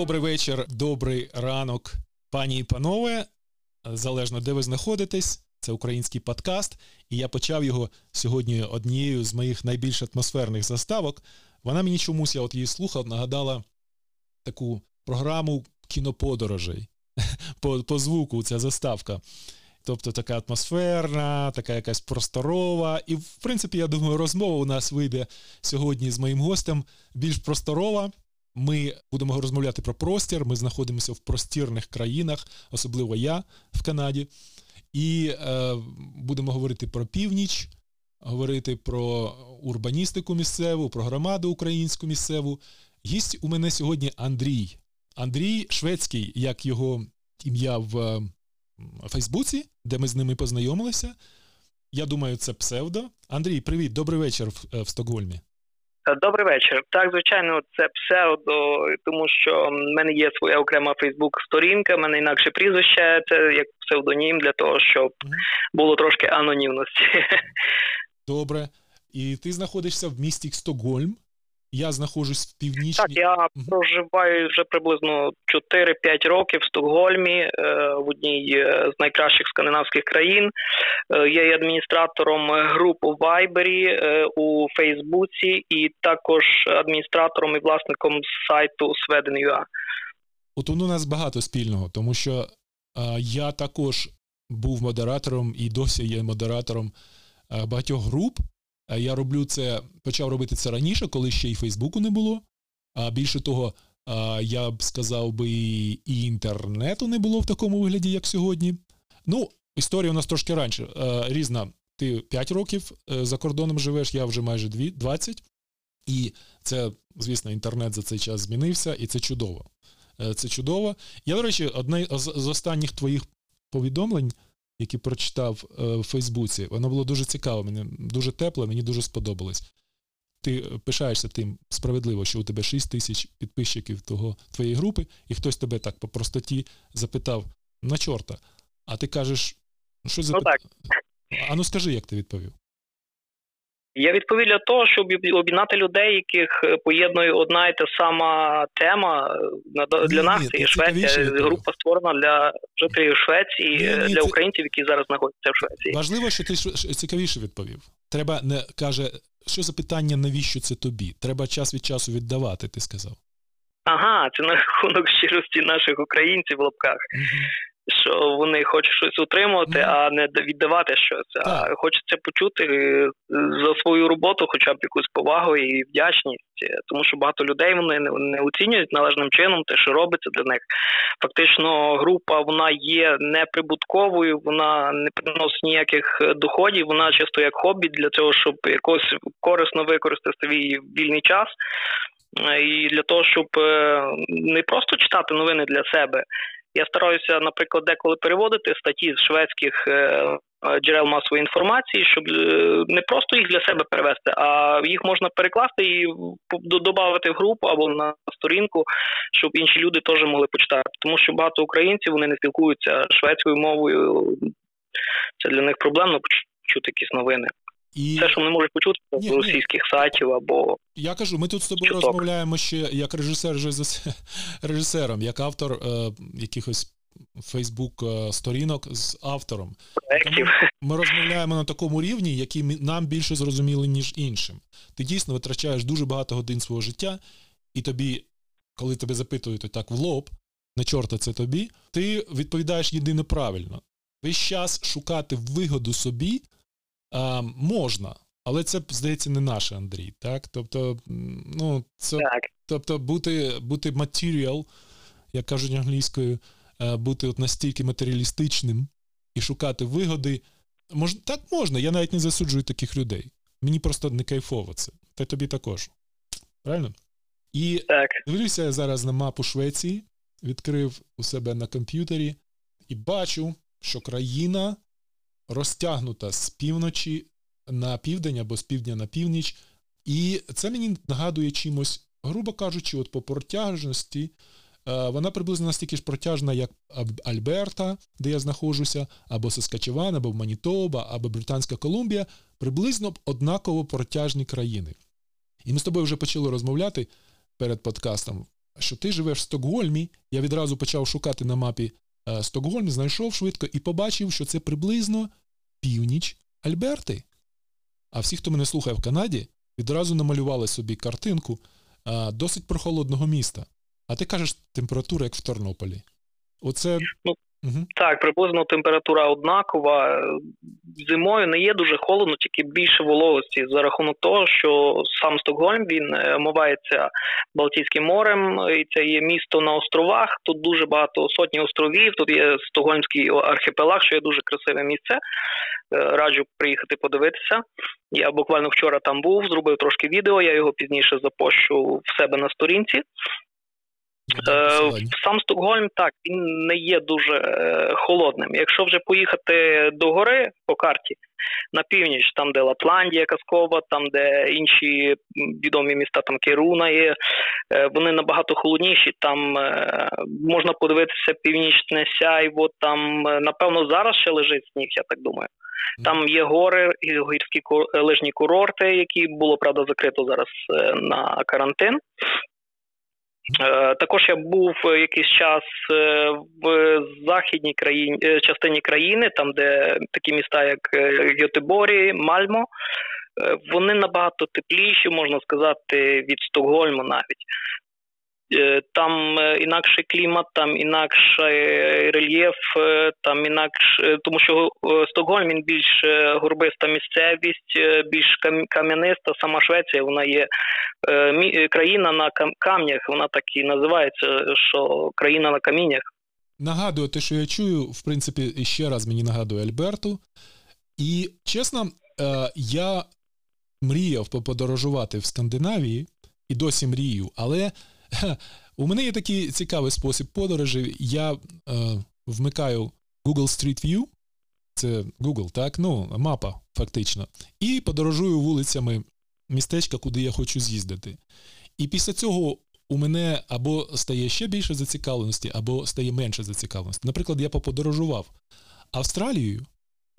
Добрий вечір, добрий ранок, пані і панове. Залежно де ви знаходитесь, це український подкаст, і я почав його сьогодні однією з моїх найбільш атмосферних заставок. Вона мені чомусь, я от її слухав, нагадала таку програму кіноподорожей. По, по звуку ця заставка. Тобто така атмосферна, така якась просторова. І, в принципі, я думаю, розмова у нас вийде сьогодні з моїм гостем більш просторова. Ми будемо розмовляти про простір. Ми знаходимося в простірних країнах, особливо я в Канаді. І е, будемо говорити про північ, говорити про урбаністику місцеву, про громаду українську місцеву. Гість у мене сьогодні Андрій. Андрій Шведський, як його ім'я в Фейсбуці, де ми з ними познайомилися. Я думаю, це псевдо. Андрій, привіт, добрий вечір в, в Стокгольмі. Добрий вечір. Так, звичайно, це псевдо, тому що в мене є своя окрема Фейсбук-сторінка, в мене інакше прізвище, це як псевдонім для того, щоб було трошки анонімності. Добре. І ти знаходишся в місті Стокгольм. Я знаходжусь в північній... Так, я угу. проживаю вже приблизно 4-5 років в Стокгольмі, е, в одній з найкращих скандинавських країн. Е, я є адміністратором груп у Вайбері е, у Фейсбуці, і також адміністратором і власником сайту Sweden.ua. От у нас багато спільного, тому що я також був модератором і досі є модератором багатьох груп. Я роблю це, почав робити це раніше, коли ще й Фейсбуку не було. А більше того, я б сказав би, і інтернету не було в такому вигляді, як сьогодні. Ну, історія у нас трошки раніше. Різна. Ти 5 років е, за кордоном живеш, я вже майже 20. І це, звісно, інтернет за цей час змінився, і це чудово. Е, це чудово. Я, до речі, одне з останніх твоїх повідомлень які прочитав е, в Фейсбуці, воно було дуже цікаво, мені дуже тепло, мені дуже сподобалось. Ти пишаєшся тим справедливо, що у тебе 6 тисяч підписчиків того, твоєї групи, і хтось тебе так по простоті запитав на чорта. А ти кажеш, що за ну, так. А ну скажи, як ти відповів? Я відповів для того, щоб об'єднати людей, яких е, поєднує одна і та сама тема. Для ні, нас це є Швеція. Група створена для жителів Швеції, ні, ні, для це... українців, які зараз знаходяться в Швеції. Важливо, що ти цікавіше відповів. Треба не каже, що за питання, навіщо це тобі? Треба час від часу віддавати, ти сказав. Ага, це на рахунок щирості наших українців в лапках. Угу що вони хочуть щось утримувати, mm. а не віддавати щось. Так. А хочеться почути е, за свою роботу, хоча б якусь повагу і вдячність, е, тому що багато людей вони не, оцінюють належним чином те, що робиться для них. Фактично, група вона є неприбутковою, вона не приносить ніяких доходів. Вона чисто як хобі для цього, щоб якось корисно використати свій вільний час. Е, і для того, щоб не просто читати новини для себе, я стараюся, наприклад, деколи переводити статті з шведських е, е, джерел масової інформації, щоб е, не просто їх для себе перевести, а їх можна перекласти і додати в групу або на сторінку, щоб інші люди теж могли почитати. Тому що багато українців вони не спілкуються шведською мовою. Це для них проблемно почути якісь новини. І... Те, що вони можуть почути ні, з російських ні. сайтів або. Я кажу, ми тут з тобою чуток. розмовляємо ще як режисер режисером, як автор е, якихось Фейсбук-сторінок з автором. Тому ми розмовляємо на такому рівні, який нам більше зрозуміли, ніж іншим. Ти дійсно витрачаєш дуже багато годин свого життя, і тобі, коли тебе запитують так в лоб, на чорта це тобі, ти відповідаєш єдине правильно. Весь час шукати вигоду собі а, можна, але це, здається, не наше Андрій. так? Тобто, ну, це, так. тобто бути бути матеріал, як кажуть англійською, е, бути от настільки матеріалістичним і шукати вигоди. Мож, так можна, я навіть не засуджую таких людей. Мені просто не кайфово це. Та тобі також. Правильно? І так. дивлюся я зараз на мапу Швеції, відкрив у себе на комп'ютері і бачу, що країна розтягнута з півночі на південь або з півдня на північ. І це мені нагадує чимось, грубо кажучи, от по протяжності. Е, вона приблизно настільки ж протяжна, як Альберта, де я знаходжуся, або Саскачеван, або Манітоба, або Британська Колумбія, приблизно однаково протяжні країни. І ми з тобою вже почали розмовляти перед подкастом що ти живеш в Стокгольмі. Я відразу почав шукати на мапі Стокгольм, знайшов швидко і побачив, що це приблизно північ Альберти. А всі, хто мене слухає в Канаді, відразу намалювали собі картинку досить прохолодного міста. А ти кажеш, температура як в Тернополі. Оце. Ну, угу. Так, приблизно температура однакова. Зимою не є дуже холодно, тільки більше вологості за рахунок того, що сам Стокгольм він е, омивається Балтійським морем, і це є місто на островах. Тут дуже багато сотні островів. Тут є Стокгольмський архіпелаг, що є дуже красиве місце. Е, раджу приїхати подивитися. Я буквально вчора там був, зробив трошки відео. Я його пізніше запощу в себе на сторінці. Е, сам Стокгольм так він не є дуже е, холодним. Якщо вже поїхати до гори по карті на північ, там де Лапландія, Казкова, там де інші відомі міста, там Керуна є, е, вони набагато холодніші. Там можна подивитися північне сяйво. Там напевно зараз ще лежить сніг, я так думаю. Там є гори, гірські лижні курорти, які було правда закрито зараз на карантин. Е, також я був якийсь час е, в західній країні е, частині країни, там де такі міста, як Йотеборі, Мальмо. Вони набагато тепліші, можна сказати, від Стокгольму навіть. Е, там е, інакший клімат, там інакший рельєф, е, там інакш, тому що Стокгольм він більш горбиста місцевість, більш кам'яниста. Сама Швеція вона є країна на камнях. Вона так і називається, що країна на каміннях. Нагадую, те, що я чую, в принципі, ще раз мені нагадує Альберту. І чесно, я мріяв поподорожувати в Скандинавії і досі мрію, але у мене є такий цікавий спосіб подорожі. Я е, вмикаю Google Street View, це Google, так? Ну, мапа, фактично. І подорожую вулицями містечка, куди я хочу з'їздити. І після цього у мене або стає ще більше зацікавленості, або стає менше зацікавленості. Наприклад, я поподорожував Австралією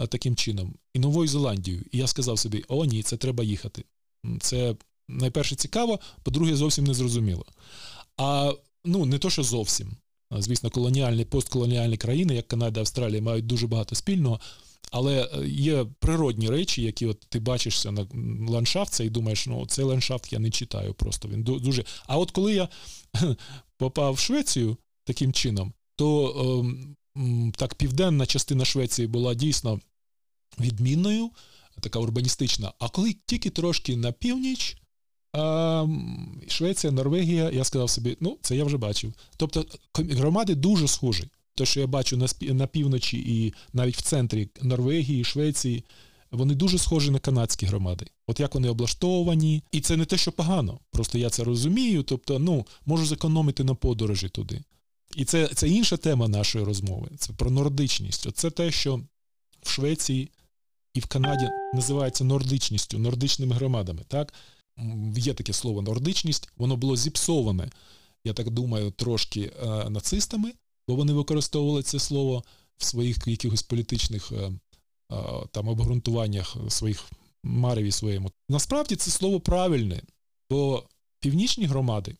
таким чином і Новою Зеландією. І я сказав собі: о, ні, це треба їхати. Це найперше цікаво, по-друге, зовсім не зрозуміло. А ну, не то, що зовсім. Звісно, колоніальні, постколоніальні країни, як Канада, Австралія, мають дуже багато спільного. Але е, є природні речі, які от ти бачишся на ландшафтці і думаєш, ну цей ландшафт я не читаю просто. Він дуже. А от коли я попав в Швецію таким чином, то ем, так південна частина Швеції була дійсно відмінною, така урбаністична. А коли тільки трошки на північ, Швеція, Норвегія, я сказав собі, ну, це я вже бачив. Тобто громади дуже схожі. Те, що я бачу на на півночі і навіть в центрі Норвегії, Швеції, вони дуже схожі на канадські громади. От як вони облаштовані. І це не те, що погано. Просто я це розумію. Тобто, ну, можу зекономити на подорожі туди. І це це інша тема нашої розмови. Це про нордичність. Оце те, що в Швеції і в Канаді називається нордичністю, нордичними громадами. так? Є таке слово нордичність, воно було зіпсоване, я так думаю, трошки е, нацистами, бо вони використовували це слово в своїх якихось політичних е, е, там обґрунтуваннях своїх мареві своєму. Насправді це слово правильне, бо північні громади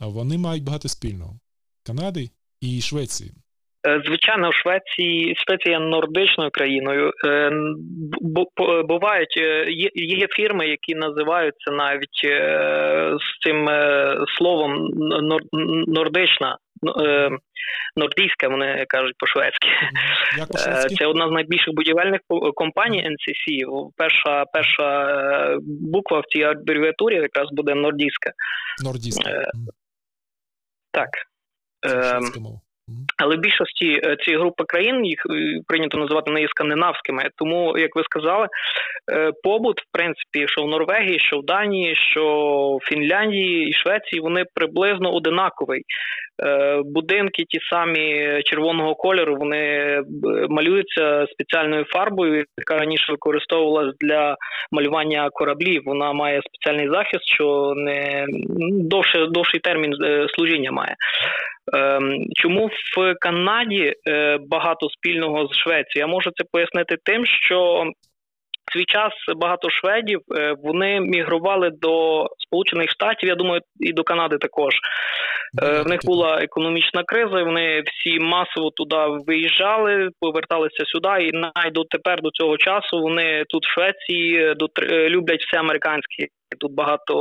вони мають багато спільного Канади і Швеції. Е, звичайно, в Швеції Швеція нордичною країною. Е, бувають е, є фірми, які називаються навіть з цим словом нордична. Нордійська, вони кажуть по-шведськи. Це одна з найбільших будівельних компаній NCC. Перша перша буква в цій абревіатурі якраз буде нордійська. Нордійська. Так. Це але в більшості е, цієї групи країн їх е, прийнято називати не скандинавськими. Тому, як ви сказали, е, побут, в принципі, що в Норвегії, що в Данії, що в Фінляндії і Швеції, вони приблизно одинаковий. Будинки, ті самі червоного кольору, вони малюються спеціальною фарбою, яка раніше використовувалась для малювання кораблів. Вона має спеціальний захист, що не довше довший термін служіння має. Ем, чому в Канаді е, багато спільного з Швецією? Я можу це пояснити тим, що свій час багато шведів е, вони мігрували до Сполучених Штатів. Я думаю, і до Канади також. Е, в них була економічна криза. Вони всі масово туди виїжджали, поверталися сюди, і навіть дотепер до цього часу вони тут в Швеції люблять все американське. Тут багато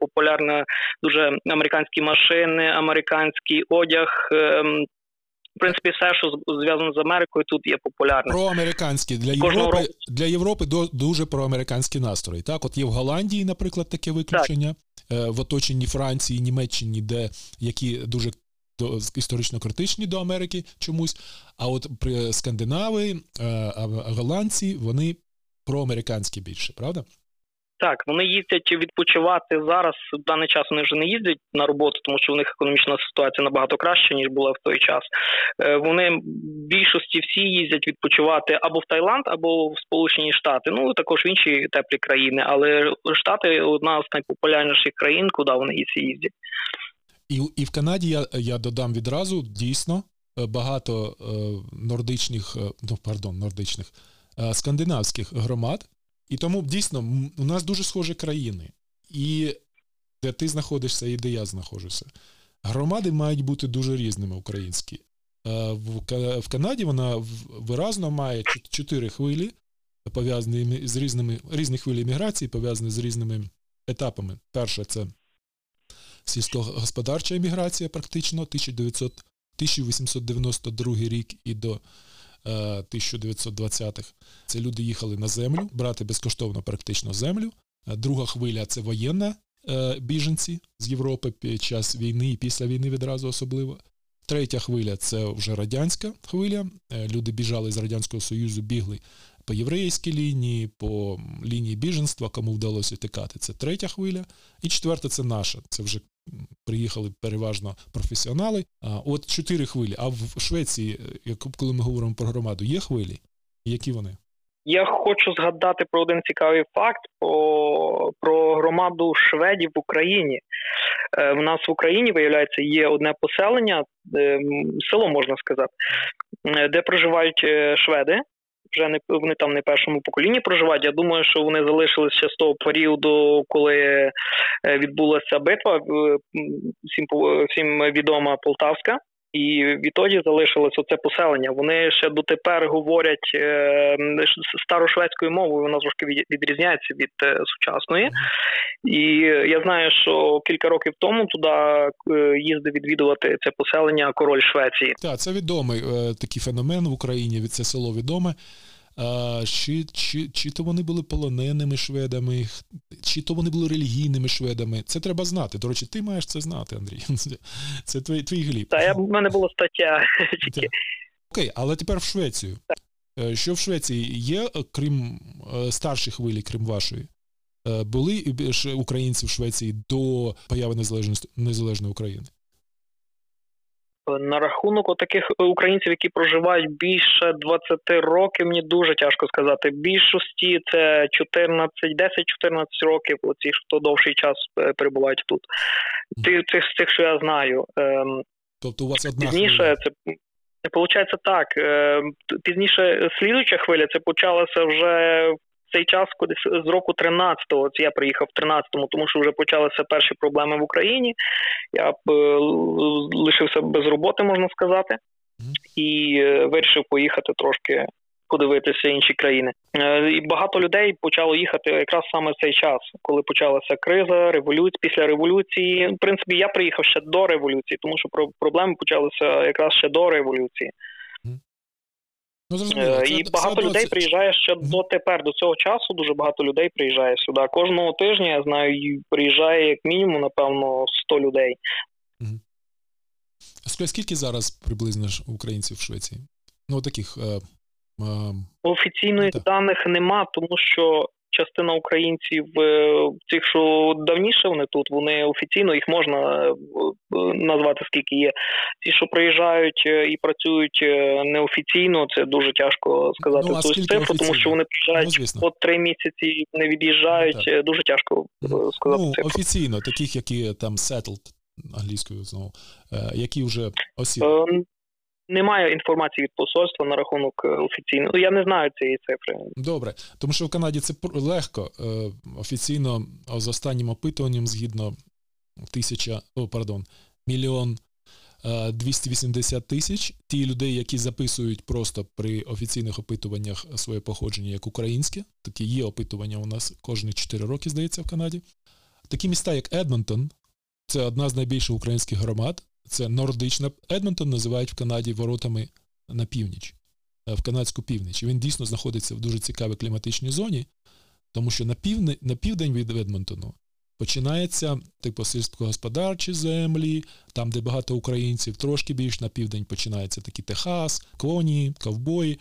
популярно дуже американські машини, американський одяг. Ем, в принципі, все, що зв'язано з Америкою, тут є популярне. Проамериканські для Європи року... для Європи дуже проамериканські настрої. Так, от є в Голландії, наприклад, таке виключення так. Е, в оточенні Франції, Німеччині, де які дуже історично критичні до Америки чомусь. А от при Скандинави, е, голландці, вони проамериканські більше, правда? Так, вони їздять відпочивати зараз. В даний час вони вже не їздять на роботу, тому що у них економічна ситуація набагато краща ніж була в той час. Е, вони в більшості всі їздять відпочивати або в Таїланд, або в Сполучені Штати. Ну також в інші теплі країни. Але Штати одна з найпопулярніших країн, куди вони всі їздять. І і в Канаді я я додам відразу дійсно е, багато е, нордичних, е, ну пардон, нордичних скандинавських громад. І тому дійсно у нас дуже схожі країни. І де ти знаходишся, і де я знаходжуся. Громади мають бути дуже різними українські. Е, в Канаді вона виразно має чотири хвилі, пов'язані з різними різні хвилі міграції, пов'язані з різними етапами. Перше це сільськогосподарча еміграція, практично 1900, 1892 рік і до 1920-х. Е, це люди їхали на землю, брати безкоштовно практично землю. Е, друга хвиля це воєнна е, біженці з Європи під час війни і після війни відразу особливо. Третя хвиля це вже радянська хвиля. Люди біжали з Радянського Союзу, бігли по єврейській лінії, по лінії біженства, кому вдалося тікати. Це третя хвиля. І четверта це наша. Це вже приїхали переважно професіонали. А от чотири хвилі. А в Швеції, коли ми говоримо про громаду, є хвилі? Які вони? Я хочу згадати про один цікавий факт про, про громаду шведів в Україні. Е, в нас в Україні виявляється є одне поселення, село можна сказати, е, де проживають е, шведи вже не вони там не першому поколінні проживають. Я думаю, що вони залишилися з того періоду, коли е, відбулася битва. Всім всім відома Полтавська. І відтоді залишилось оце поселення. Вони ще дотепер говорять е, старошведською мовою. Вона трошки відрізняється від е, сучасної. І я знаю, що кілька років тому туди е, їздив відвідувати це поселення король Швеції. Так, це відомий такий феномен в Україні. Від це село відоме. А, Чи чи, чи то вони були полоненими шведами, чи то вони були релігійними шведами. Це треба знати. До речі, ти маєш це знати, Андрій. Це твій твій гліб. Та я в мене була стаття. Окей, але тепер в Швецію. Е, що в Швеції є, крім е, старших хвилі, крім вашої? Е, були українці в Швеції до появи незалежності незалежної України? На рахунок таких українців, які проживають більше 20 років, мені дуже тяжко сказати. Більшості це 14, 10-14 років. Оці хто довший час е, перебувають тут. Тих цих цих, що я знаю. Ем, тобто у вас одна пізніше це Получається так. Ем, пізніше слідуюча хвиля це почалося вже цей час, коли з року 13-го, от я приїхав в 13-му, тому що вже почалися перші проблеми в Україні. Я б е, лишився без роботи, можна сказати, і е, вирішив поїхати трошки. Подивитися інші країни, е, і багато людей почало їхати якраз саме в цей час, коли почалася криза, революція після революції. В принципі, я приїхав ще до революції, тому що проблеми почалися якраз ще до революції. Ну, зрозуміло. Е, і це, багато це людей приїжджає ще mm-hmm. дотепер, до цього часу. Дуже багато людей приїжджає сюди. Кожного тижня я знаю, приїжджає як мінімум, напевно, 100 людей. Mm-hmm. Скільки зараз приблизно українців в Швеції? Ну, таких. Е, е, Офіційних ну, даних нема, тому що частина українців е, цих, що давніше вони тут, вони офіційно їх можна е, назвати скільки є. Ті, що приїжджають е, і працюють неофіційно, це дуже тяжко сказати ну, цю цифру, тому що вони приїжджають ну, по три місяці, не від'їжджають. Ну, дуже тяжко сказати. Ну, цифру. офіційно, таких, які там settled, англійською знову, які вже осіли. Ем, Немає інформації від посольства на рахунок е, офіційного. Ну, я не знаю цієї цифри. Добре, тому що в Канаді це легко. Е, офіційно з останнім опитуванням, згідно тисяча, о, пардон, мільйон 280 тисяч. Ті людей, які записують просто при офіційних опитуваннях своє походження як українське. Такі є опитування у нас кожні 4 роки, здається, в Канаді. Такі міста, як Едмонтон, це одна з найбільших українських громад. Це нордична. Едмонтон називають в Канаді воротами на північ, е, в канадську північ. І він дійсно знаходиться в дуже цікавій кліматичній зоні, тому що на півне, на південь від Едмонтону починається типу сільськогосподарчі землі, там, де багато українців, трошки більш на південь починається такий Техас, коні, ковбої.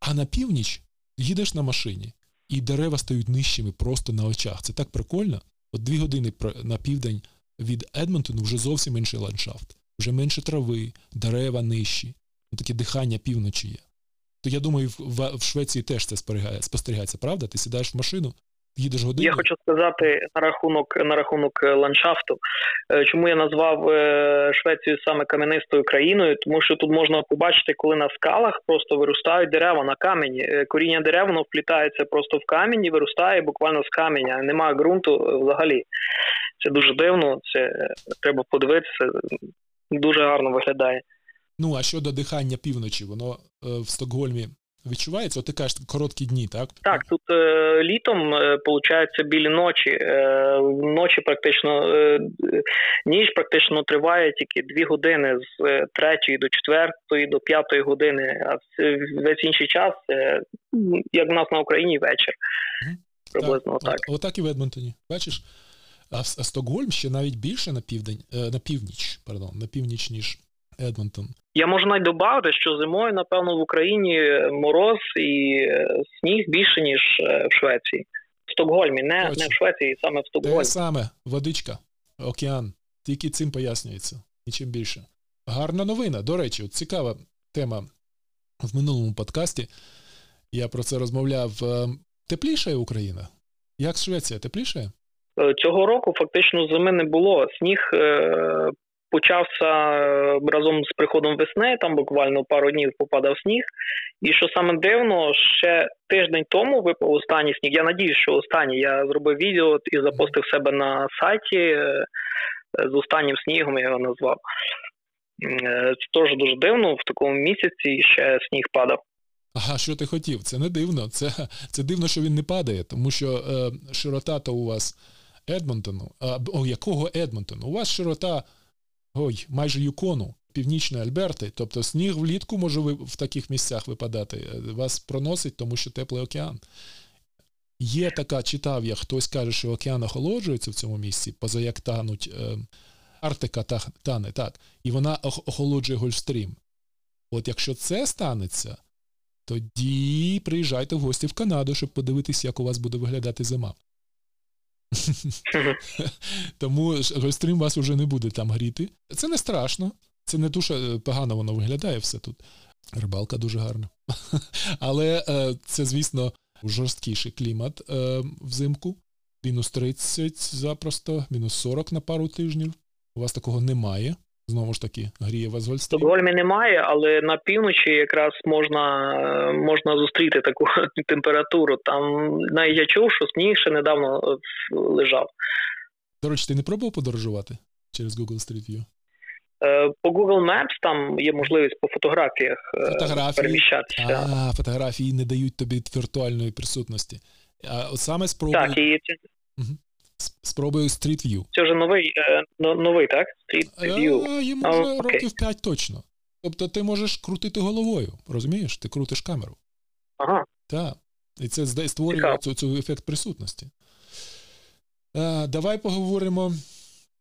А на північ їдеш на машині, і дерева стають нижчими просто на очах. Це так прикольно. От дві години на південь від Едмонтону вже зовсім інший ландшафт, вже менше трави, дерева нижчі, ну, таке дихання півночі є. То я думаю, в, в Швеції теж це спостерігається, правда? Ти сідаєш в машину, їдеш годину. Я хочу сказати на рахунок на рахунок е, ландшафту. Е, чому я назвав е, Швецію саме кам'янистою країною? Тому що тут можна побачити, коли на скалах просто виростають дерева на камені. Коріння дерев воно вплітається просто в камінь і виростає буквально з каменя. Немає ґрунту взагалі. Це дуже дивно. Це треба подивитися. Дуже гарно виглядає. Ну а щодо дихання півночі, воно в Стокгольмі відчувається? От ти кажеш, короткі дні, так? Так, тут е, літом виходить, е, білі ночі. Е, Ночі практично е, ніч практично триває тільки дві години з е, третьої до четвертої до п'ятої години, а весь інший час, е, як в нас на Україні, вечір. Приблизно так. так. Отак і в Едмонтоні. Бачиш? А Стокгольм ще навіть більше на південь, на північ, пардон, на північ, ніж Едмонтон. Я можу навіть додати, що зимою, напевно, в Україні мороз і е, сніг більше, ніж е, в Швеції. В Стокгольмі, не не в Швеції, саме в Стокгольмі. Те саме водичка, океан. Тільки цим пояснюється. Нічим більше. Гарна новина. До речі, от цікава тема в минулому подкасті. Я про це розмовляв. Е, теплішає Україна? Як Швеція теплішає? Цього року фактично зими не було. Сніг почався е, разом з приходом весни, там буквально пару днів попадав сніг. І що саме дивно, ще тиждень тому випав останній сніг. Я надіюсь, що останній я зробив відео і запостив себе на сайті е, з останнім снігом, я його назвав. Е, це теж дуже дивно, в такому місяці ще сніг падав. Ага, що ти хотів? Це не дивно. Це це дивно, що він не падає, тому що е, широта то у вас Едмонтону. А, О, якого Едмонтону? У вас широта ой, майже Юкону, Північної Альберти, тобто сніг влітку може в таких місцях випадати, е, вас проносить, тому що теплий океан. Є така, читав я, хтось каже, що океан охолоджується в цьому місці, поза як тануть е, Арктика та, тане, так, і вона охолоджує Гольфстрім. От якщо це станеться, тоді приїжджайте в гості в Канаду, щоб подивитися, як у вас буде виглядати зима. Тому гольстрім вас вже не буде там гріти. Це не страшно. Це не дуже погано воно виглядає все тут. Рибалка дуже гарна. Але е, це, звісно, жорсткіший клімат е, взимку. Мінус 30 запросто, мінус 40 на пару тижнів. У вас такого немає. Знову ж таки, гріє вас В Стокгольмі немає, але на півночі якраз можна можна зустріти таку температуру. Там навіть я чув, що сніг ще недавно е, лежав. До речі, ти не пробував подорожувати через Google Street View? Е, по Google Maps там є можливість по фотографіях е, фотографії? переміщатися. А, фотографії не дають тобі віртуальної присутності. А от саме спробуй... Так, і Угу. Спробую Street View. Це вже новий, е, новий, так? Street View. А, Йому вже oh, років 5 точно. Тобто ти можеш крутити головою, розумієш? Ти крутиш камеру. Ага. Так. І це створює цю, цю ефект присутності. А, Давай поговоримо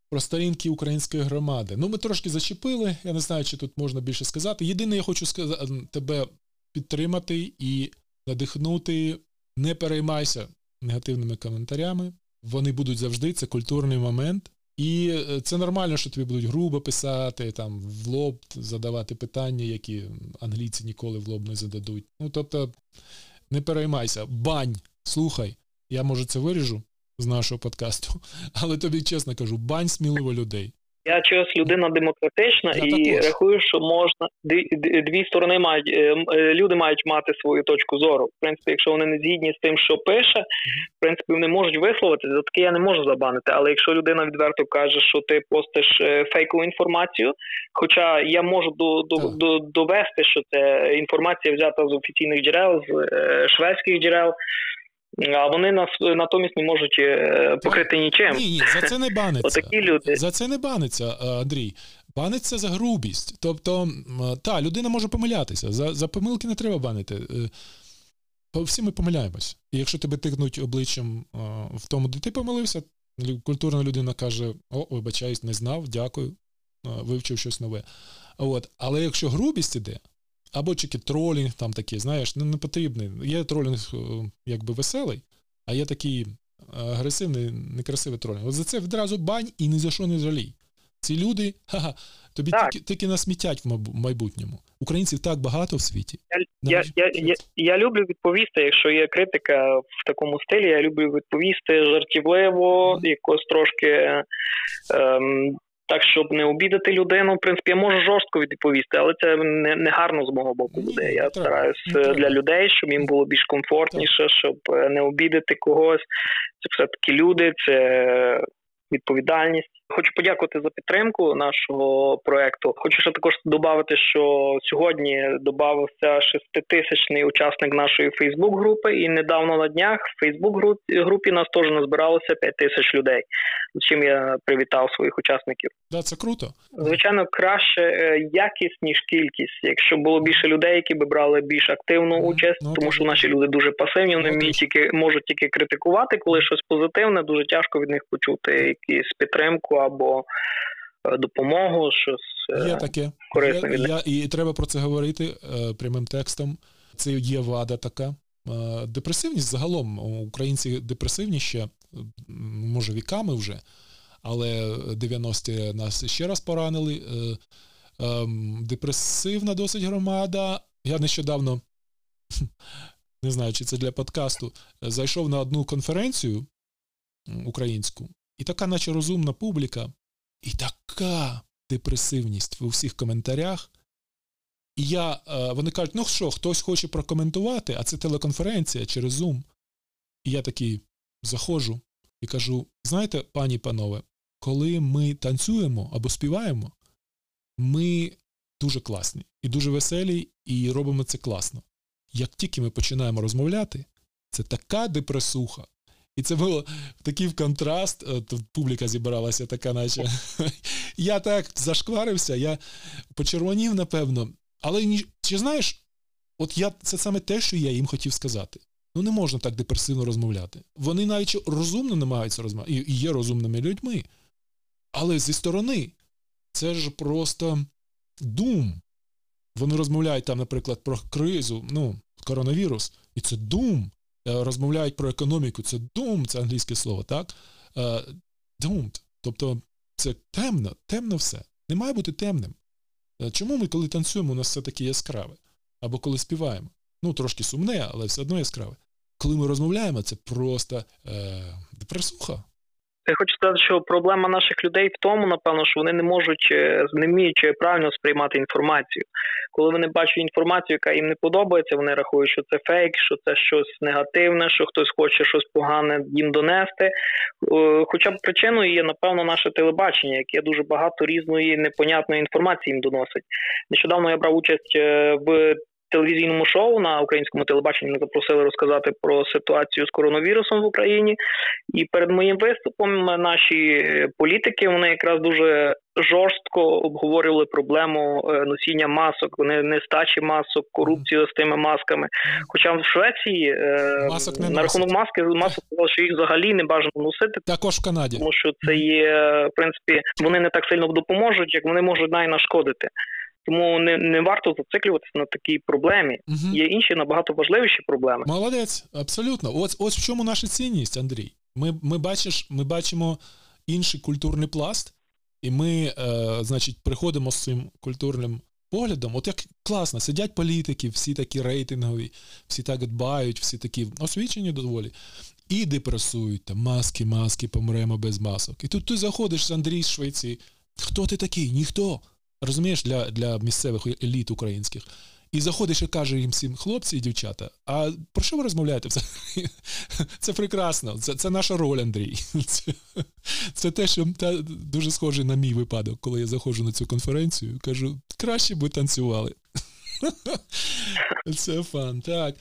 про сторінки української громади. Ну, ми трошки зачепили, я не знаю, чи тут можна більше сказати. Єдине, я хочу сказати, тебе підтримати і надихнути. Не переймайся негативними коментарями вони будуть завжди, це культурний момент. І е, це нормально, що тобі будуть грубо писати, там в лоб задавати питання, які англійці ніколи в лоб не зададуть. Ну, тобто, не переймайся, бань, слухай, я може це виріжу з нашого подкасту, але тобі чесно кажу, бань сміливо людей. Я чогось людина демократична я і рахую, що можна дві, дві сторони мають е, е, люди мають мати свою точку зору. В принципі, якщо вони не згідні з тим, що пише, в принципі, вони можуть висловитися, за таке я не можу забанити. Але якщо людина відверто каже, що ти постиш е, фейкову інформацію, хоча я можу до, до, до довести, що це інформація взята з офіційних джерел, з шведських джерел. А вони нас натомість не можуть е, покрити нічим. Ні, ні, за це не баниться. Отакі люди. За це не баниться, е, Андрій. Баниться за грубість. Тобто, та, людина може помилятися. За за помилки не треба банити. Е, всі ми помиляємось. І якщо тебе тикнуть обличчям в тому, де ти помилився, культурна людина каже: О, вибачаюсь, не знав, дякую, вивчив щось нове. От. Але якщо грубість іде, або тільки тролінг там такий, знаєш, ну не потрібний. Є тролінг е, якби веселий, а є такий агресивний, некрасивий тролінг. От за це відразу бань і ні за що не жалій. Ці люди, ха-ха, тобі тільки, тільки насмітять в майбутньому. Українців так багато в світі. Я я, я, я, люблю відповісти, якщо є критика в такому стилі, я люблю відповісти жартівливо, якось трошки ем, так, щоб не обідати людину, в принципі, я можу жорстко відповісти, але це не не гарно з мого боку буде. Я стараюсь для людей, щоб їм було більш комфортніше, щоб е, не обідати когось. Це все таки люди, це відповідальність. Хочу подякувати за підтримку нашого проекту. Хочу ще також додати, що сьогодні додався шеститисячний учасник нашої Фейсбук-групи, і недавно на днях в Фейсбук-групі нас теж назбиралося 5 тисяч людей. З чим я привітав своїх учасників. Да, це круто. Звичайно, краще е, якість ніж кількість. Якщо було більше людей, які би брали більш активну участь, ну, тому що наші люди дуже пасивні, вони вміють тільки можуть тільки критикувати, коли щось позитивне, дуже тяжко від них почути якусь підтримку або е, допомогу, щось е, є таке. корисне. Є, я, І треба про це говорити е, прямим текстом. Це є вада така. Депресивність загалом українці депресивні ще, може, віками вже, але 90-ті нас ще раз поранили. Ем, депресивна досить громада. Я нещодавно, не знаю, чи це для подкасту, зайшов на одну конференцію українську, і така, наче розумна публіка, і така депресивність в усіх коментарях. І я, е, вони кажуть, ну що, хтось хоче прокоментувати, а це телеконференція через Zoom. І я такий заходжу і кажу: знаєте, пані панове, коли ми танцюємо або співаємо, ми дуже класні і дуже веселі, і робимо це класно. Як тільки ми починаємо розмовляти, це така депресуха, і це було такий контраст. Е, тут публіка зібралася така, наче. Я так зашкварився, я почервонів, напевно. Але чи знаєш, от я це саме те, що я їм хотів сказати. Ну, не можна так депресивно розмовляти. Вони навіть розумно намагаються розмовляти, і є розумними людьми. Але зі сторони, це ж просто дум. Вони розмовляють там, наприклад, про кризу, ну, коронавірус, і це дум. Е, розмовляють про економіку, це doom, це англійське слово, так? Е, doomed. Тобто це темно, темно все. Не має бути темним. Е, чому ми, коли танцюємо, у нас все таке яскраве? Або коли співаємо? Ну, трошки сумне, але все одно яскраве. Коли ми розмовляємо, це просто е, депресуха. Я хочу сказати, що проблема наших людей в тому, напевно, що вони не можуть е, не вміють е, правильно сприймати інформацію. Коли вони бачать інформацію, яка їм не подобається, вони рахують, що це фейк, що це щось негативне, що хтось хоче щось погане їм донести. Хоча б причиною є, напевно, наше телебачення, яке дуже багато різної непонятної інформації їм доносить. Нещодавно я брав участь е, в телевізійному шоу на українському телебаченні ми запросили розказати про ситуацію з коронавірусом в Україні. І перед моїм виступом наші політики вони якраз дуже жорстко обговорювали проблему е, носіння масок, нестачі масок, корупцію з тими масками. Хоча в Швеції е, Масок не на рахунок маски масок сказали, що їх взагалі не бажано носити. Також в Канаді, тому що це є в принципі вони не так сильно допоможуть, як вони можуть навіть нашкодити. Тому не не варто зациклюватися на такій проблемі. Угу. Є інші набагато важливіші проблеми. Молодець, абсолютно. Ось ось в чому наша цінність, Андрій. Ми ми, бачиш, ми бачимо інший культурний пласт, і ми, е, значить, приходимо з цим культурним поглядом. От як класно, сидять політики, всі такі рейтингові, всі так дбають, всі такі освічені доволі. І депресують там маски, маски, помремо без масок. І тут ти заходиш з Андрій з Швеції. Хто ти такий? Ніхто. Розумієш, для для місцевих еліт українських. І заходиш і каже їм всім хлопці і дівчата, а про що ви розмовляєте? Це прекрасно, це це наша роль, Андрій. Це це те, що та, дуже схоже на мій випадок, коли я заходжу на цю конференцію, кажу, краще би танцювали. Це фан, так.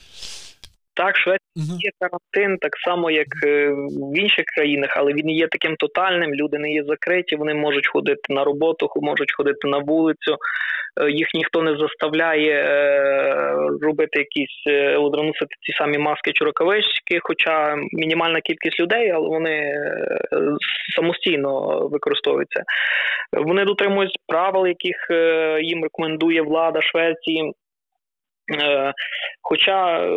Так, Швеція є карантин, так само, як е, в інших країнах, але він є таким тотальним. Люди не є закриті, вони можуть ходити на роботу, можуть ходити на вулицю. Е, їх ніхто не заставляє е, робити якісь носити ці самі маски чи рукавички, хоча мінімальна кількість людей, але вони самостійно використовуються. Вони дотримують правил, яких їм рекомендує влада Швеції. Хоча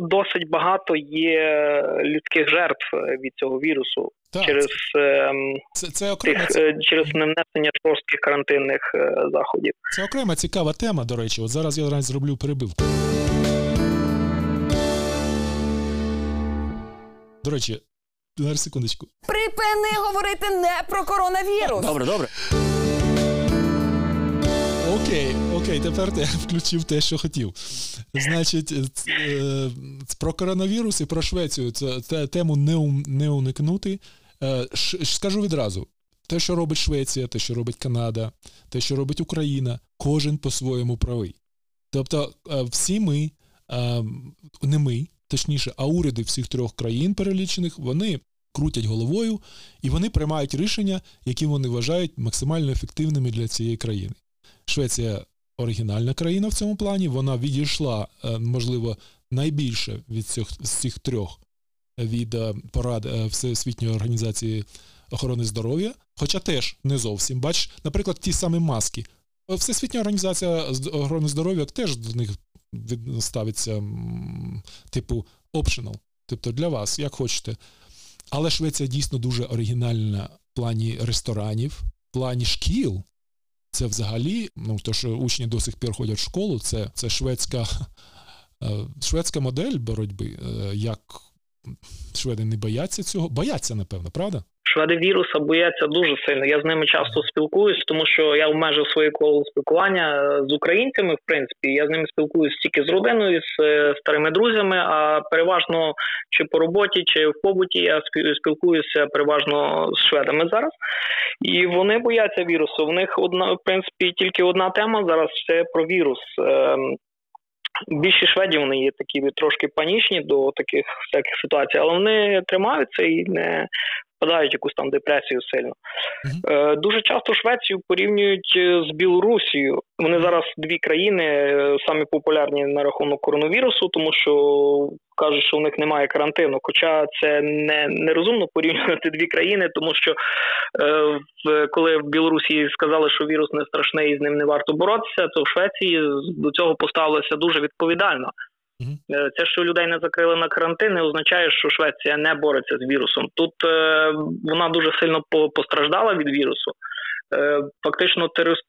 досить багато є людських жертв від цього вірусу так. через ем, це, це окремо, тих, це... через невнесення жорстких карантинних е, заходів. Це окрема цікава тема. До речі, от зараз я зроблю перебивку. До речі, на секундочку. Припини говорити не про коронавірус. Добре, добре. Окей, окей, тепер я включив те, що хотів. Значить, е, про коронавірус і про Швецію це, тему не уникнути. Е, скажу відразу: те, що робить Швеція, те, що робить Канада, те, що робить Україна, кожен по-своєму правий. Тобто, е, всі ми, не ми, точніше, а уряди всіх трьох країн перелічених, вони крутять головою і вони приймають рішення, які вони вважають максимально ефективними для цієї країни. Швеція оригінальна країна в цьому плані, вона відійшла, е, можливо, найбільше від цих, з цих трьох від е, порад е, Всесвітньої організації охорони здоров'я, хоча теж не зовсім. Бач, наприклад, ті самі маски. Всесвітня організація охорони здоров'я теж до них ставиться типу optional, тобто для вас, як хочете. Але Швеція дійсно дуже оригінальна в плані ресторанів, в плані шкіл. Це взагалі, ну то що учні до сих пір ходять в школу, це це шведська е, шведська модель боротьби. Е, як шведи не бояться цього? Бояться, напевно, правда? Шведи віруса бояться дуже сильно. Я з ними часто спілкуюсь, тому що я обмежив своє коло спілкування з українцями. В принципі, я з ними спілкуюсь тільки з родиною, з е, старими друзями. А переважно чи по роботі, чи в побуті я спілкуюся переважно з шведами зараз. І вони бояться вірусу. В них одна в принципі тільки одна тема зараз це про вірус. Ем, більші шведів вони є такі трошки панічні до таких всяких ситуацій, але вони тримаються і не впадають в якусь там депресію сильно. Mm-hmm. Дуже часто Швецію порівнюють е, з Білорусією. Вони зараз дві країни е, самі популярні на рахунок коронавірусу, тому що кажуть, що у них немає карантину. Хоча це не нерозумно порівнювати дві країни, тому що е, в коли в Білорусі сказали, що вірус не страшний і з ним не варто боротися, то в Швеції до цього поставилося дуже відповідально. Е, це, що людей не закрили на карантин, не означає, що Швеція не бореться з вірусом. Тут е, вона дуже сильно постраждала від вірусу. Е, фактично,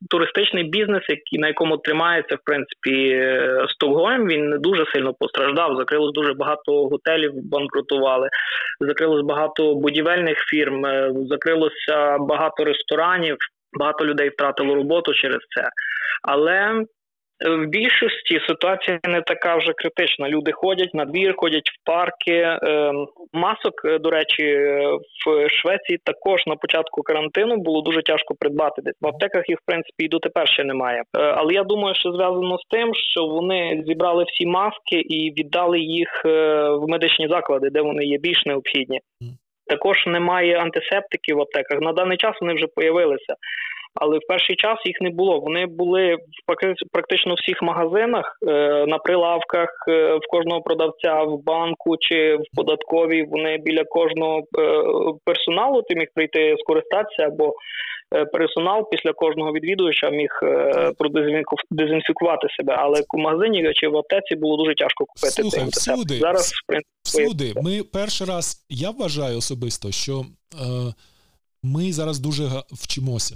туристичний бізнес, який на якому тримається в принципі Стокгольм, він не дуже сильно постраждав. Закрилось дуже багато готелів, банкрутували, закрилось багато будівельних фірм, закрилося багато ресторанів. Багато людей втратило роботу через це, але в більшості ситуація не така вже критична. Люди ходять на двір, ходять в парки. Ем, масок, е, до речі, в Швеції також на початку карантину було дуже тяжко придбати. Десь в аптеках їх в принципі і дотепер ще немає. Е, але я думаю, що зв'язано з тим, що вони зібрали всі маски і віддали їх е, в медичні заклади, де вони є більш необхідні. Також немає антисептиків в аптеках. На даний час вони вже появилися але в перший час їх не було. Вони були в практично всіх магазинах е, на прилавках е, в кожного продавця в банку чи в податковій. Вони біля кожного е, персоналу ти міг прийти скористатися або. Персонал після кожного відвідувача міг продезінфікувати себе, але в магазині чи в аптеці було дуже тяжко купити. Слухай, всюди, зараз в принципі, всюди. Ми перший раз я вважаю особисто, що е, ми зараз дуже вчимося.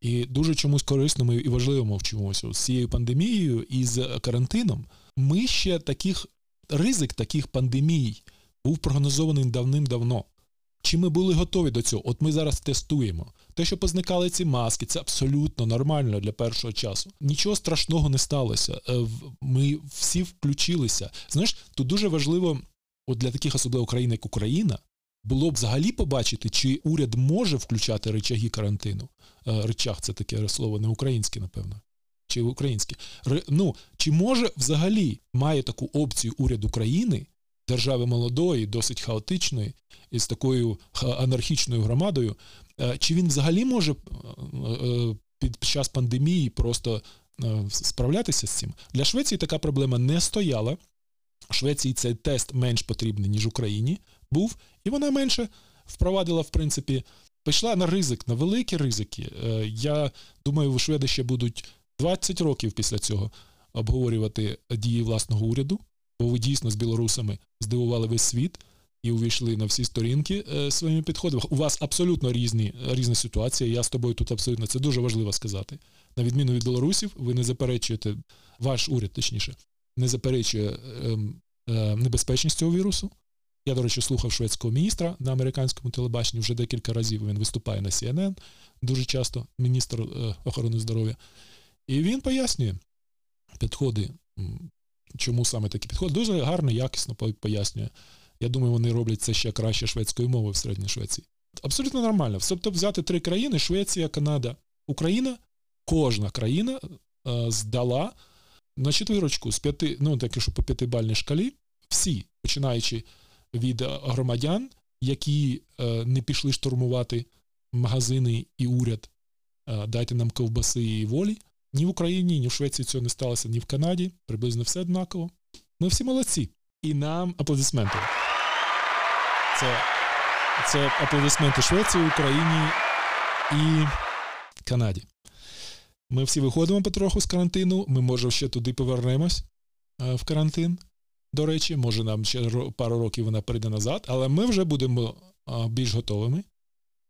І дуже чомусь корисному і важливому вчимося з цією пандемією і з карантином. Ми ще таких ризик таких пандемій був прогнозований давним-давно. Чи ми були готові до цього? От ми зараз тестуємо. те, що позникали ці маски, це абсолютно нормально для першого часу. Нічого страшного не сталося. Е, ми всі включилися. Знаєш, тут дуже важливо, от для таких особливо країн, як Україна, було б взагалі побачити, чи уряд може включати речаги карантину. Е, речаг це таке слово не українське, напевно. Чи українське. Ну, Чи може взагалі має таку опцію уряд України, держави молодої, досить хаотичної, із такою анархічною громадою, е, чи він взагалі може е, під час пандемії просто справлятися з цим? Для Швеції така проблема не стояла. Швеції цей тест менш потрібний, ніж Україні був, і вона менше впровадила, в принципі, пішла на ризик, на великі ризики. Е, я думаю, шведи ще будуть 20 років після цього обговорювати дії власного уряду, бо ви дійсно з білорусами здивували весь світ і увійшли на всі сторінки е, своїми підходами. У вас абсолютно різні різна ситуація. Я з тобою тут абсолютно це дуже важливо сказати. На відміну від білорусів, ви не заперечуєте, ваш уряд, точніше, не заперечує ем, е, небезпечність цього вірусу. Я, до речі, слухав шведського міністра на американському телебаченні вже декілька разів. Він виступає на CNN дуже часто, міністр е, охорони здоров'я. І він пояснює підходи, чому саме такі підходи. Дуже гарно, якісно пояснює. Я думаю, вони роблять це ще краще шведською мовою в Середній Швеції. Абсолютно нормально. Тобто взяти три країни: Швеція, Канада, Україна, кожна країна е, здала на четвірочку з п'яти, ну так що по п'ятибальній шкалі, всі, починаючи від громадян, які е, не пішли штурмувати магазини і уряд, е, дайте нам ковбаси і волі. Ні в Україні, ні в Швеції цього не сталося, ні в Канаді. Приблизно все однаково. Ми всі молодці. І нам аплодисменти. Це це аплодисменти Швеції, Україні і Канаді. Ми всі виходимо потроху з карантину. Ми, може, ще туди повернемось е, в карантин. До речі, може нам ще пару років вона перейде назад, але ми вже будемо більш готовими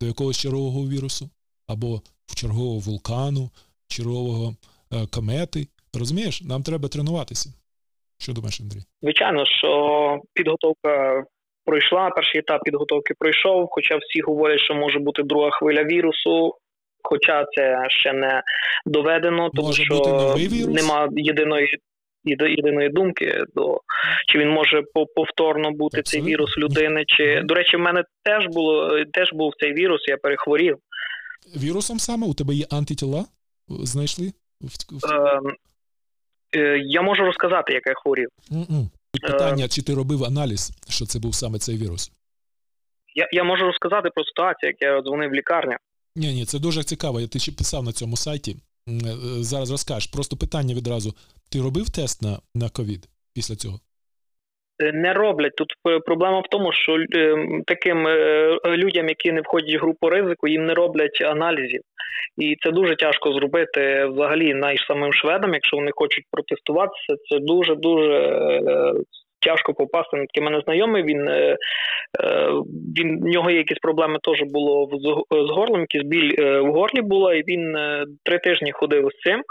до якогось чергового вірусу, або чергового вулкану, чергового е, комети. Розумієш, нам треба тренуватися. Що думаєш, Андрій? Звичайно, що підготовка пройшла, перший етап підготовки пройшов, хоча всі говорять, що може бути друга хвиля вірусу. Хоча це ще не доведено, тому може що бути нема єдиної єдиної думки до чи він може повторно бути Абсолютно. цей вірус людини. Чи до речі, в мене теж було теж був цей вірус, я перехворів. Вірусом саме у тебе є антитіла? Знайшли? Е, е, я можу розказати, як я хворів. Питання, е, чи ти робив аналіз, що це був саме цей вірус? Я я можу розказати про ситуацію, як я дзвонив в лікарню. Ні, ні, це дуже цікаво. Я ти ще писав на цьому сайті. Е, зараз розкажеш. Просто питання відразу: ти робив тест на на ковід після цього? Е, не роблять. Тут е, проблема в тому, що таким людям, які не входять в групу ризику, їм не роблять аналізів. І це дуже тяжко зробити взагалі навіть самим шведам, якщо вони хочуть протестуватися. Це дуже дуже тяжко попасти на таке мене знайомий. Він він в нього є якісь проблеми теж було з горлом, якийсь біль в горлі була, і він три тижні ходив з цим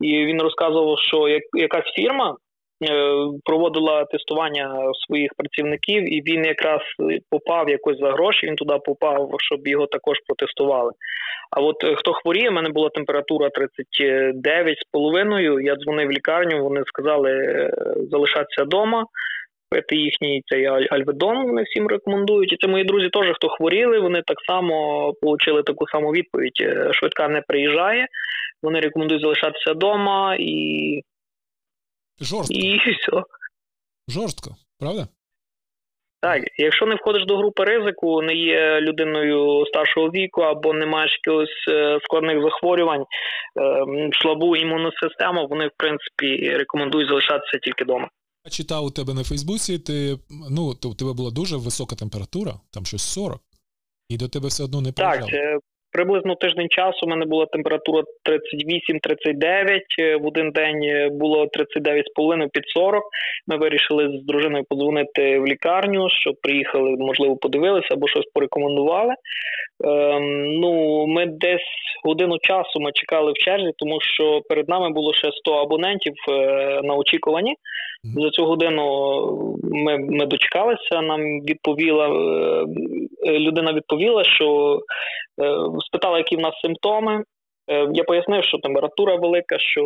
і він розказував, що як якась фірма е, проводила тестування своїх працівників, і він якраз попав якось за гроші. Він туди попав, щоб його також протестували. А от е, хто хворіє, в мене була температура 39,5, Я дзвонив в лікарню. Вони сказали е, залишатися вдома. Пити їхній цей Альведон, вони всім рекомендують. І це мої друзі теж, хто хворіли, вони так само отримали таку саму відповідь. Швидка не приїжджає, вони рекомендують залишатися вдома і. Жорстко. І все. Жорстко, правда? Так, якщо не входиш до групи ризику, не є людиною старшого віку або не маєш якихось е, складних захворювань, ем, слабу імунну систему, вони в принципі рекомендують залишатися тільки вдома. Я читав у тебе на Фейсбуці, ти ну то у тебе була дуже висока температура, там щось 40, і до тебе все одно не приїжджало. Так, Приблизно тиждень часу у мене була температура 38-39, е, В один день е, було 39,5 під 40. Ми вирішили з дружиною подзвонити в лікарню, щоб приїхали, можливо, подивилися або щось порекомендували. Ем, ну, Ми десь годину часу ми чекали в черзі, тому що перед нами було ще 100 абонентів е, на очікуванні. За цю годину ми ми дочекалися. Нам відповіла людина відповіла, що спитала, які в нас симптоми. Я пояснив, що температура велика, що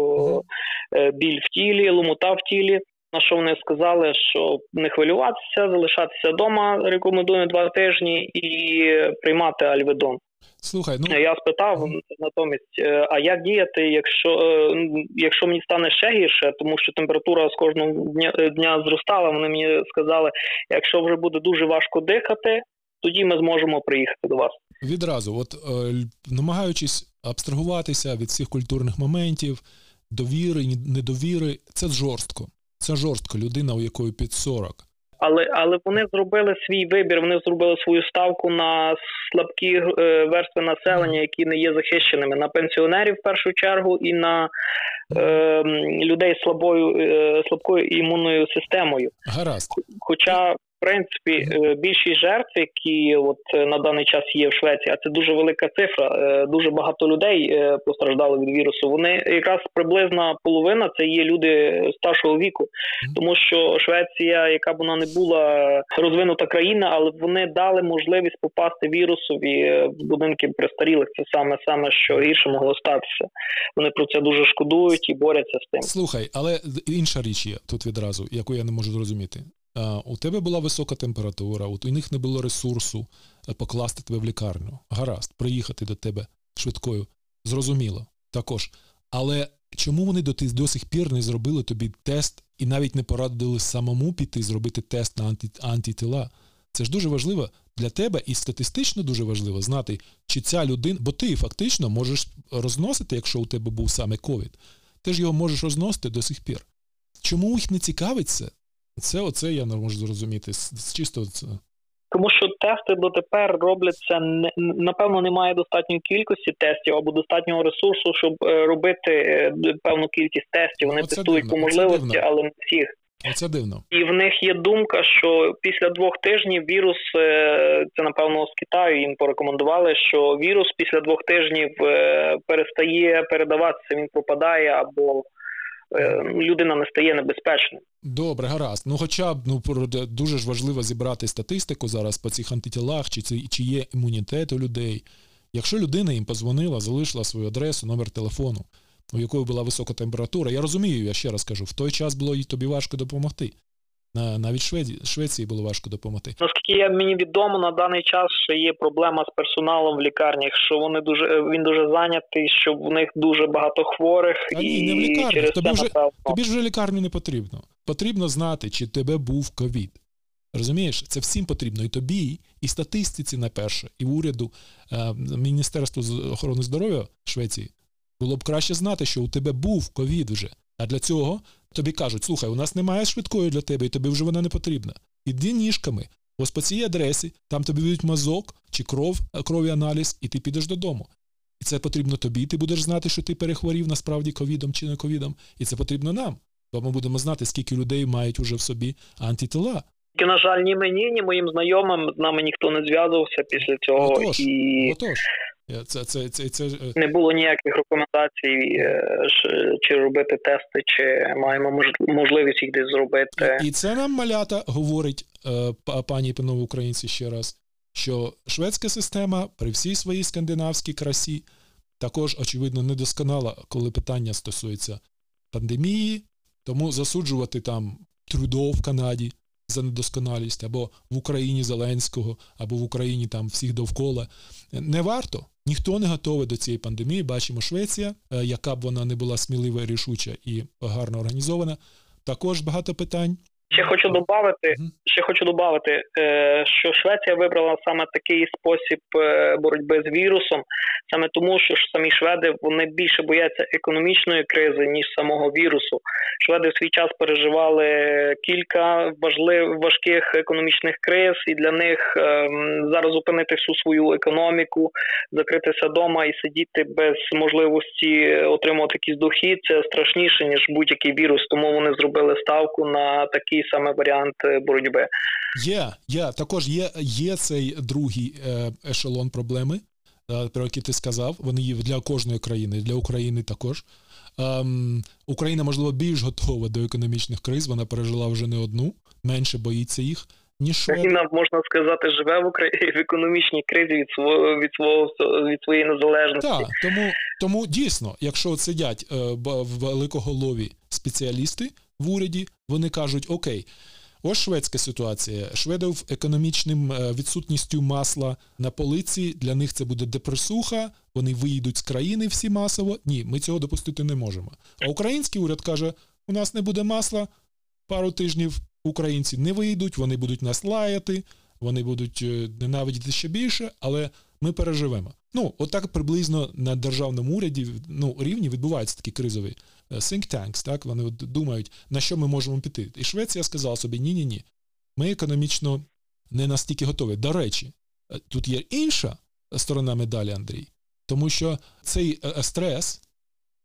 біль в тілі, ломота в тілі. На що вони сказали, що не хвилюватися, залишатися вдома, рекомендую два тижні і приймати альведон. Слухай, ну я спитав натомість, е, а як діяти, якщо е, якщо мені стане ще гірше, тому що температура з кожного дня е, дня зростала. Вони мені сказали, якщо вже буде дуже важко дихати, тоді ми зможемо приїхати до вас. Відразу, от намагаючись абстрагуватися від всіх культурних моментів, довіри, недовіри, це жорстко. Це жорстко людина, у якої під 40. Але але вони зробили свій вибір. Вони зробили свою ставку на слабкі е, верстви населення, які не є захищеними на пенсіонерів в першу чергу і на е, людей з слабою е, слабкою імунною системою. Гаразд. Хоча в принципі, е, більшість жертв, які от е, на даний час є в Швеції, а це дуже велика цифра. Е, дуже багато людей постраждало від вірусу. Вони якраз приблизна половина це є люди старшого віку, тому що Швеція, яка б вона не була розвинута країна, але вони дали можливість попасти вірусові в будинки престарілих. Це саме саме що гірше могло статися. Вони про це дуже шкодують і борються з тим. Слухай, але інша річ є тут відразу, яку я не можу зрозуміти у тебе була висока температура, у них не було ресурсу е, покласти тебе в лікарню. Гаразд, приїхати до тебе швидкою. Зрозуміло, також. Але чому вони до, до сих пір не зробили тобі тест і навіть не порадили самому піти зробити тест на анті, антитіла? Це ж дуже важливо для тебе і статистично дуже важливо знати, чи ця людина, бо ти фактично можеш розносити, якщо у тебе був саме ковід. Ти ж його можеш розносити до сих пір. Чому їх не цікавиться? Це оце я не можу зрозуміти. Чисто це. Тому що тести дотепер робляться напевно, немає достатньої кількості тестів або достатнього ресурсу, щоб е, робити е, певну кількість тестів. Вони Оце тестують дивно. по можливості, але не всіх. Це дивно. І в них є думка, що після двох тижнів вірус е, це напевно з Китаю їм порекомендували, що вірус після двох тижнів перестає передаватися, він пропадає або людина не стає небезпечною. Добре, гаразд. Ну, хоча б ну дуже ж важливо зібрати статистику зараз по цих антитілах, чи це чи є імунітет у людей. Якщо людина їм позвонила, залишила свою адресу, номер телефону, у якої була висока температура, я розумію, я ще раз кажу, в той час було їй тобі важко допомогти. Навіть Швеції, Швеції було важко допомогти. Наскільки я мені відомо на даний час, що є проблема з персоналом в лікарнях, що вони дуже е, він дуже зайнятий, що в них дуже багато хворих а ні, і не в лікарні. Через тобі вже тобі ж вже лікарню не потрібно. Потрібно знати, чи тебе був ковід. Розумієш, це всім потрібно і тобі, і статистиці на перше, і уряду е, Міністерству охорони здоров'я Швеції було б краще знати, що у тебе був ковід вже. А для цього тобі кажуть, слухай, у нас немає швидкої для тебе, і тобі вже вона не потрібна. Іди ніжками. Ось по цій адресі, там тобі дають мазок чи кров, крові аналіз, і ти підеш додому. І це потрібно тобі, ти будеш знати, що ти перехворів насправді ковідом чи не ковідом. І це потрібно нам. Бо ми будемо знати, скільки людей мають уже в собі антитила. І, на жаль, ні мені, ні моїм знайомим з нами ніхто не зв'язувався після цього. Отож, і... отож. Це, це, це, це... Е, Не було ніяких рекомендацій, е, чи робити тести, чи маємо можливість їх десь зробити. І це нам малята говорить е, пані панове українці ще раз, що шведська система при всій своїй скандинавській красі також, очевидно, недосконала, коли питання стосується пандемії, тому засуджувати там Трудо в Канаді за недосконалість, або в Україні Зеленського, або в Україні там всіх довкола. Не варто. Ніхто не готовий до цієї пандемії. Бачимо Швеція, е, яка б вона не була смілива, рішуча і гарно організована. Також багато питань. Ще хочу додати, ще хочу додати, е, що Швеція вибрала саме такий спосіб е, боротьби з вірусом, саме тому, що самі шведи вони більше бояться економічної кризи ніж самого вірусу. Шведи в свій час переживали кілька важлив важких економічних криз, і для них ем, зараз зупинити всю свою економіку, закритися вдома і сидіти без можливості отримувати якийсь дохід. Це страшніше ніж будь-який вірус. Тому вони зробили ставку на такий саме варіант е, боротьби. Є, є також є, є цей другий е, ешелон проблеми. Е, про які ти сказав, вони є для кожної країни, для України також. Ем, Україна, можливо, більш готова до економічних криз, вона пережила вже не одну, менше боїться їх. Україна, можна сказати, живе в Україні в економічній кризі від свого від свого від своєї незалежності. Так, тому тому дійсно, якщо сидять е, великоголові спеціалісти в уряді, вони кажуть: Окей. Ось шведська ситуація. Шведів економічним е, відсутністю масла на полиці. Для них це буде депресуха. Вони виїдуть з країни всі масово. Ні, ми цього допустити не можемо. А український уряд каже: у нас не буде масла. Пару тижнів українці не вийдуть, вони будуть нас лаяти, вони будуть е, ненавидіти ще більше, але ми переживемо. Ну, отак приблизно на державному уряді ну, рівні відбуваються такі кризові think tanks, так, вони думають, на що ми можемо піти. І Швеція сказала собі, ні-ні ні, ми економічно не настільки готові. До речі, е, тут є інша сторона медалі, Андрій, тому що цей стрес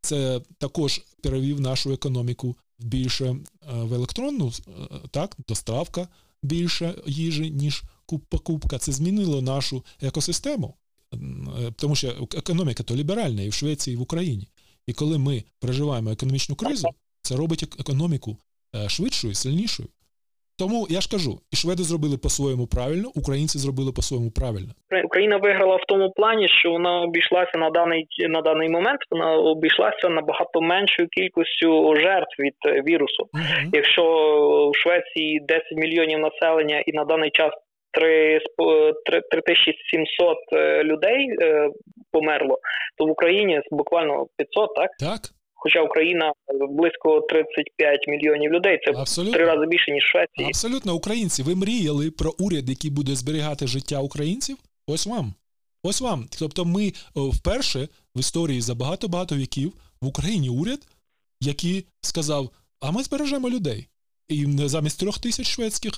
це також перевів нашу економіку більше в електронну, так, доставка більше їжі, ніж покупка. Це змінило нашу екосистему. Е, тому що економіка то ліберальна і в Швеції, і в Україні. І коли ми переживаємо економічну кризу, це робить економіку е, швидшою, сильнішою. Тому я ж кажу, і шведи зробили по-своєму правильно, українці зробили по-своєму правильно. Україна виграла в тому плані, що вона обійшлася на даний на даний момент. Вона обійшлася набагато меншою кількістю жертв від е, вірусу. Uh-huh. Якщо в Швеції 10 мільйонів населення і на даний час 3700 е, людей е, померло, то в Україні буквально 500, так? Так. Хоча Україна близько 35 мільйонів людей. Це Абсолютно. три рази більше ніж Швеція. Абсолютно, українці. Ви мріяли про уряд, який буде зберігати життя українців? Ось вам. Ось вам. Тобто, ми вперше в історії за багато багато віків в Україні уряд, який сказав: а ми збережемо людей. І замість трьох тисяч шведських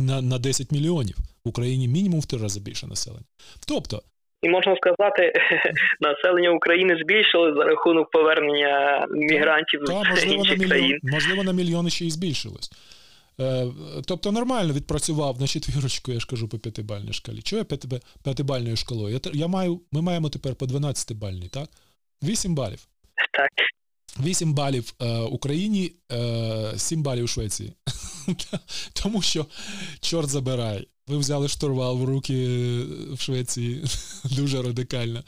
на на 10 мільйонів в Україні мінімум в три рази більше населення. Тобто. І можна сказати, населення України збільшилось за рахунок повернення мігрантів та, з можливо, інших на мільйон, країн. Можливо, на мільйони ще й збільшилось. Е, тобто нормально відпрацював на четвірочку, я ж кажу, по п'ятибальній шкалі. Чого я п'ятибальною шкалою? Я, я маю, Ми маємо тепер по 12-бальній, так? 8 балів. Так. 8 балів е, Україні, е, 7 балів Швеції. Тому що, чорт забирай, ви взяли штурвал в руки в Швеції дуже радикально.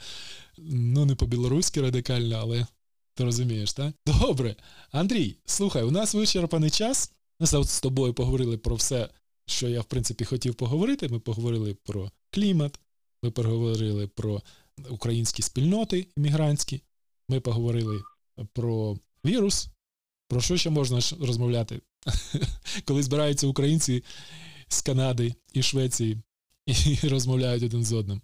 Ну, не по-білоруськи радикально, але ти розумієш, так? Добре. Андрій, слухай, у нас вичерпаний час. Ми з тобою поговорили про все, що я, в принципі, хотів поговорити. Ми поговорили про клімат, ми поговорили про українські спільноти іммігрантські, ми поговорили про вірус. Про що ще можна розмовляти? Коли збираються українці з Канади і Швеції і розмовляють один з одним.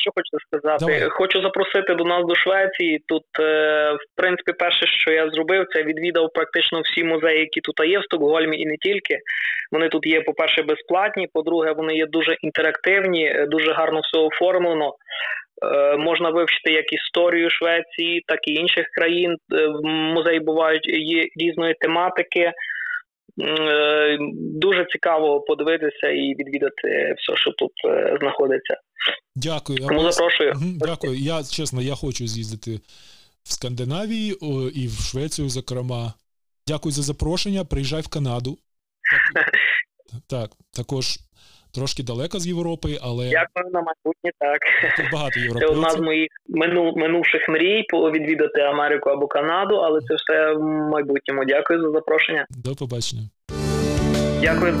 Що хочу сказати? Давай. Хочу запросити до нас до Швеції. Тут, е, в принципі, перше, що я зробив, це відвідав практично всі музеї, які тут є в Стокгольмі, і не тільки. Вони тут є, по-перше, безплатні. По-друге, вони є дуже інтерактивні, е, дуже гарно все оформлено. Е, можна вивчити як історію Швеції, так і інших країн. Е, музеї бувають є різної тематики. Е, дуже цікаво подивитися і відвідати все, що тут знаходиться. Дякую. Тому запрошую. Дякую. Я чесно, я хочу з'їздити в Скандинавії і в Швецію, зокрема. Дякую за запрошення. Приїжджай в Канаду. Так, так також трошки далеко з Європи, але дякую на майбутнє. Так Тут багато європейців. Це одна з моїх минул, минувших мрій відвідати Америку або Канаду, але це все в майбутньому. Дякую за запрошення. До побачення. Дякую.